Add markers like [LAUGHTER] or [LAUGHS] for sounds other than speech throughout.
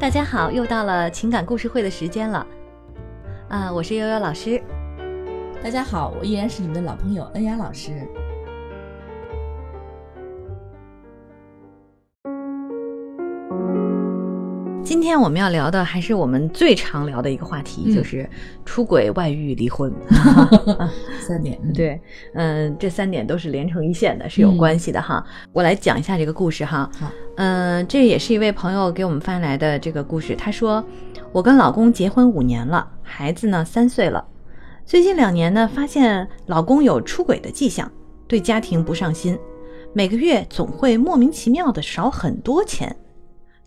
大家好，又到了情感故事会的时间了。啊，我是悠悠老师。大家好，我依然是你们的老朋友恩雅老师。今天我们要聊的还是我们最常聊的一个话题，嗯就是出轨、外遇、离婚。[LAUGHS] 三点，嗯，对，嗯，这三点都是连成一线的，是有关系的哈。我来讲一下这个故事哈。好，嗯，这也是一位朋友给我们发来的这个故事。他说，我跟老公结婚五年了，孩子呢三岁了。最近两年呢，发现老公有出轨的迹象，对家庭不上心，每个月总会莫名其妙的少很多钱。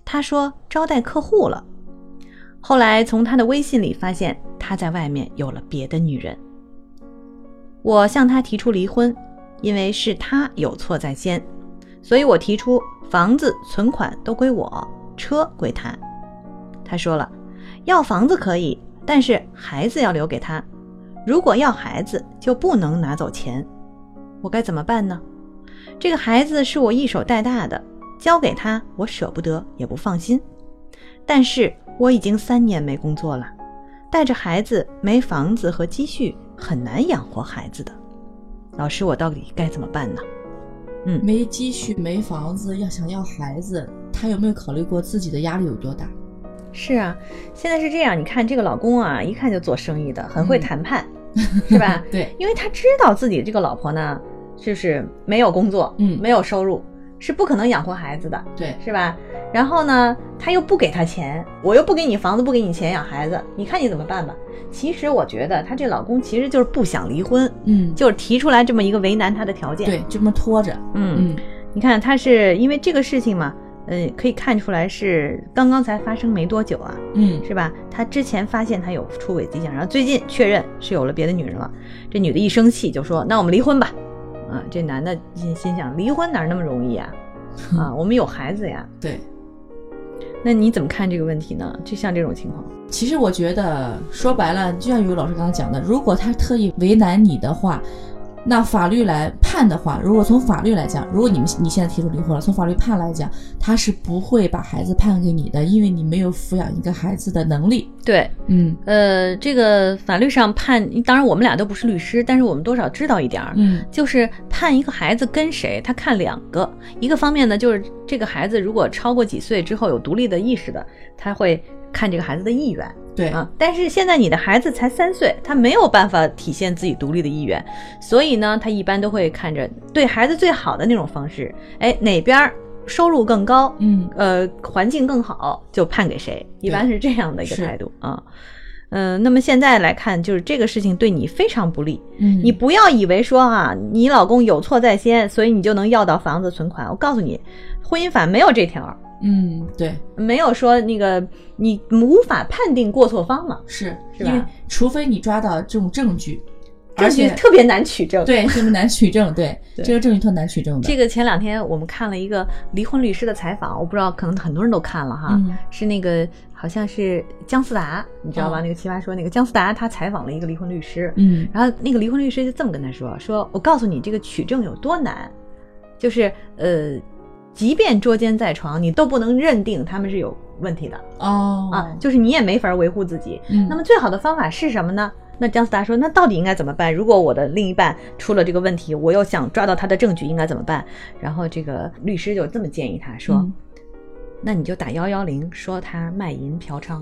他说招待客户了，后来从他的微信里发现他在外面有了别的女人。我向他提出离婚，因为是他有错在先，所以我提出房子、存款都归我，车归他。他说了，要房子可以，但是孩子要留给他。如果要孩子，就不能拿走钱。我该怎么办呢？这个孩子是我一手带大的，交给他我舍不得，也不放心。但是我已经三年没工作了，带着孩子没房子和积蓄，很难养活孩子的。老师，我到底该怎么办呢？嗯，没积蓄，没房子，要想要孩子，他有没有考虑过自己的压力有多大？是啊，现在是这样，你看这个老公啊，一看就做生意的，很会嗯谈判，是吧？[LAUGHS] 对，因为他知道自己这个老婆呢，就是没有工作，嗯没有收入，是不可能养活孩子的，对，是吧？然后呢，他又不给他钱，我又不给你房子，不给你钱养孩子，你看你怎么办吧？其实我觉得她这老公其实就是不想离婚，嗯，就是提出来这么一个为难她的条件。，对，这么拖着，嗯，嗯你看他是因为这个事情嘛，呃，可以看出来是刚刚才发生没多久啊，嗯，是吧？他之前发现他有出轨迹象，然后最近确认是有了别的女人了。这女的一生气就说：“那我们离婚吧。”啊，这男的心心想：离婚哪那么容易啊？啊，[LAUGHS] 我们有孩子呀。对。那你怎么看这个问题呢？就像这种情况，其实我觉得说白了，就像于老师刚刚讲的，如果他特意为难你的话，那法律来判的话，如果从法律来讲，如果你们你现在提出离婚了，从法律判来讲，他是不会把孩子判给你的，因为你没有抚养一个孩子的能力。对，嗯。呃，这个法律上判，当然我们俩都不是律师，但是我们多少知道一点儿，嗯。就是判一个孩子跟谁，他看两个，一个方面呢，就是这个孩子如果超过几岁之后有独立的意识的，他会看这个孩子的意愿对，啊。但是现在你的孩子才三岁，他没有办法体现自己独立的意愿，所以呢，他一般都会看着对孩子最好的那种方式，哎，哪边儿收入更高，嗯呃，环境更好，就判给谁，一般是这样的一个态度啊。嗯、那么现在来看，就是这个事情对你非常不利，嗯，你不要以为说啊，你老公有错在先，所以你就能要到房子存款。我告诉你，婚姻法没有这条，嗯对。没有说那个你无法判定过错方嘛，是，是吧？因为除非你抓到这种证据，证而且据特别难取证。，对特别难取证，对 [LAUGHS] 对。这个证据特难取证的。这个前两天我们看了一个离婚律师的采访，我不知道可能很多人都看了哈，嗯。是那个好像是姜思达，你知道吧？哦那个奇葩说那个姜思达，他采访了一个离婚律师，嗯。然后那个离婚律师就这么跟他说：“说我告诉你，这个取证有多难，就是呃，即便捉奸在床，你都不能认定他们是有问题的、哦啊，就是你也没法维护自己。嗯那么最好的方法是什么呢？那姜思达说：那到底应该怎么办？如果我的另一半出了这个问题，我又想抓到他的证据，应该怎么办？然后这个律师就这么建议他说：嗯那你就打幺幺零，说他卖淫嫖娼，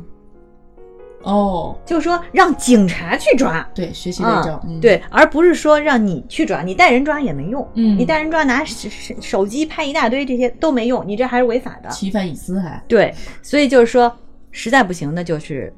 哦，就是说让警察去抓。”对，学习对照，对，而不是说让你去抓，你带人抓也没用。嗯你带人抓拿手手手机拍一大堆，这些都没用，你这还是违法的。侵犯隐私还，对，所以就是说，实在不行，那就是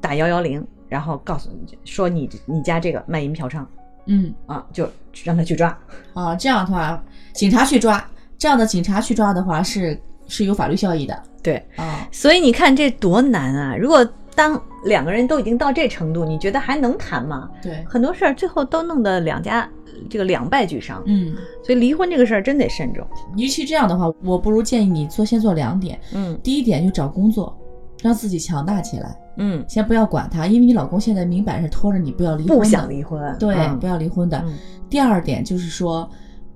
打幺幺零，然后告诉你说你你家这个卖淫嫖娼嗯啊，就让他去抓。啊，这样的话，警察去抓，这样的警察去抓的话是是有法律效益的对，啊，所以你看这多难啊！如果当两个人都已经到这程度，你觉得还能谈吗？对，很多事儿最后都弄得两家呃这个两败俱伤。嗯，所以离婚这个事儿真得慎重。与其这样的话，我不如建议你做先做两点，嗯。第一点就找工作，让自己强大起来，嗯，先不要管他，因为你老公现在明摆是拖着你不要离婚，不想离婚，对，嗯。不要离婚的。嗯。第二点就是说，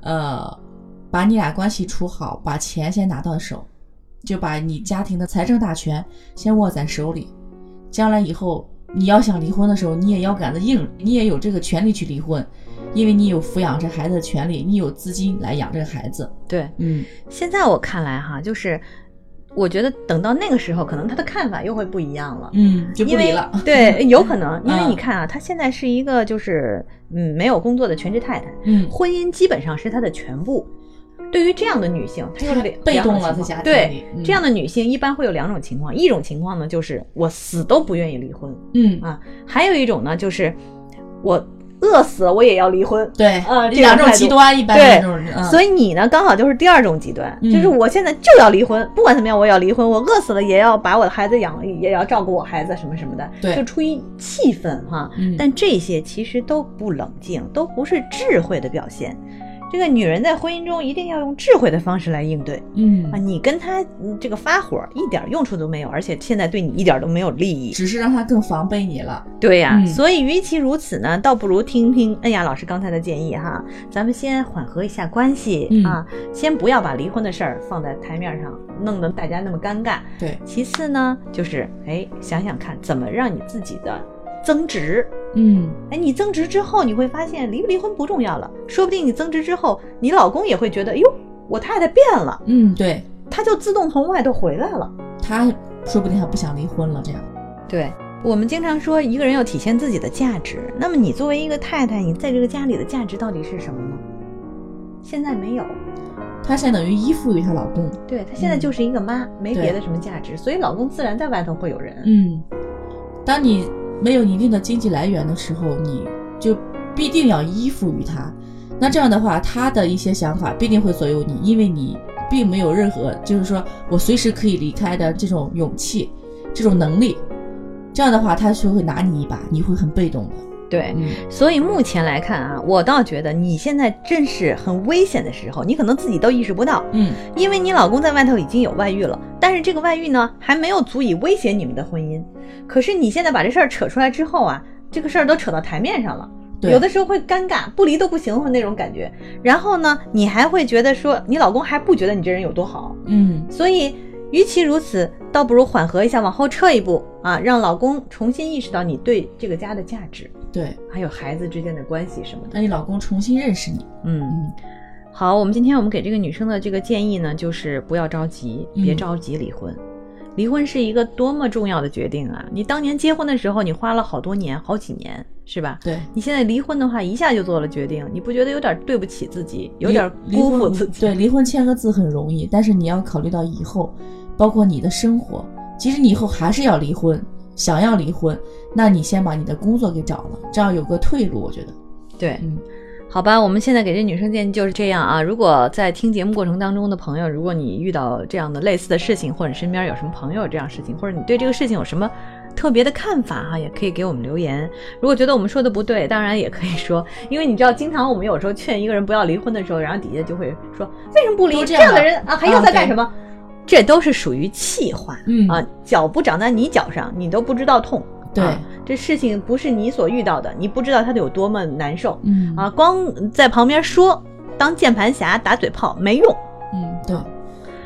呃，把你俩关系处好，把钱先拿到手，就把你家庭的财政大权先握在手里，将来以后你要想离婚的时候，你也要敢的硬，你也有这个权利去离婚，因为你有抚养这孩子的权利，你有资金来养这个孩子。对，嗯，现在我看来哈，就是我觉得等到那个时候，可能他的看法又会不一样了。嗯，就不离了。对，[LAUGHS] 有可能，因为嗯你看啊，她现在是一个就是嗯没有工作的全职太太，嗯，婚姻基本上是她的全部。对于这样的女性，她有她两被动了对嗯这样的女性一般会有两种情况，一种情况呢就是我死都不愿意离婚嗯，啊，还有一种呢就是我饿死了我也要离婚。对，呃这两种极端，一般对所以你呢，刚好就是第二种极端，嗯就是我现在就要离婚，不管怎么样，我也要离婚，我饿死了也要把我的孩子养，也要照顾我孩子什么什么的，对就出于气愤哈。嗯但这些其实都不冷静，都不是智慧的表现。这个女人在婚姻中一定要用智慧的方式来应对嗯啊！你跟她嗯这个发火一点用处都没有，而且现在对你一点都没有利益。只是让他更防备你了。对呀、嗯所以与其如此呢，倒不如听听恩雅老师刚才的建议哈，咱们先缓和一下关系、嗯啊，先不要把离婚的事儿放在台面上，弄得大家那么尴尬。对，其次呢，就是哎，想想看怎么让你自己的增值。嗯，哎，你增值之后，你会发现离不离婚不重要了，说不定你增值之后，你老公也会觉得，哎呦，我太太变了，嗯，对他就自动从外头回来了。他说不定还不想离婚了，这样。对我们经常说一个人要体现自己的价值，那么你作为一个太太，你在这个家里的价值到底是什么呢？现在没有，她现在等于依附于她老公。对她现在就是一个妈，没别的什么价值，所以老公自然在外头会有人。嗯，当你没有一定的经济来源的时候，你就必定要依附于他。那这样的话，他的一些想法必定会左右你，因为你并没有任何，就是说我随时可以离开的这种勇气、这种能力。这样的话，他就会拿你一把，你会很被动的。对，嗯。所以目前来看啊，我倒觉得你现在正是很危险的时候，你可能自己都意识不到，嗯。因为你老公在外头已经有外遇了，但是这个外遇呢还没有足以威胁你们的婚姻。可是你现在把这事儿扯出来之后啊，这个事儿都扯到台面上了。对。有的时候会尴尬，不离都不行的那种感觉。然后呢，你还会觉得说，你老公还不觉得你这人有多好，嗯。所以，与其如此，倒不如缓和一下，往后撤一步啊，让老公重新意识到你对这个家的价值，对，还有孩子之间的关系什么的。让你老公重新认识你。嗯，嗯好，我们今天我们给这个女生的这个建议呢，就是不要着急，别嗯着急离婚。离婚是一个多么重要的决定啊！你当年结婚的时候，你花了好多年，好几年，是吧？对，你现在离婚的话，一下就做了决定，你不觉得有点对不起自己，有点辜负自己？对，离婚签个字很容易，但是你要考虑到以后，包括你的生活。其实你以后还是要离婚，想要离婚，那你先把你的工作给找了，这样有个退路。我觉得，对，嗯，好吧，我们现在给这女生建议就是这样啊。如果在听节目过程当中的朋友，如果你遇到这样的类似的事情，或者你身边有什么朋友有这样事情，或者你对这个事情有什么特别的看法哈、也可以给我们留言。如果觉得我们说的不对，当然也可以说，因为你知道，经常我们有时候劝一个人不要离婚的时候，然后底下就会说为什么不离？这样的人啊，还要啊对再干什么？这都是属于气话，嗯啊，脚不长在你脚上，你都不知道痛。对啊这事情不是你所遇到的，你不知道他有多么难受。嗯啊，光在旁边说当键盘侠打嘴炮没用。嗯，对，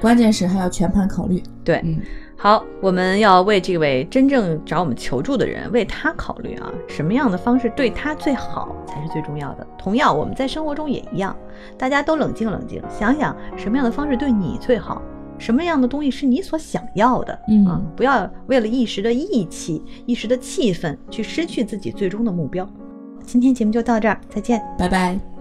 关键是还要全盘考虑。对，嗯好，我们要为这位真正找我们求助的人，为他考虑啊，什么样的方式对他最好才是最重要的。同样，我们在生活中也一样，大家都冷静冷静，想想什么样的方式对你最好，什么样的东西是你所想要的。嗯啊，不要为了一时的义气、一时的气愤，去失去自己最终的目标。今天节目就到这儿，再见。拜拜。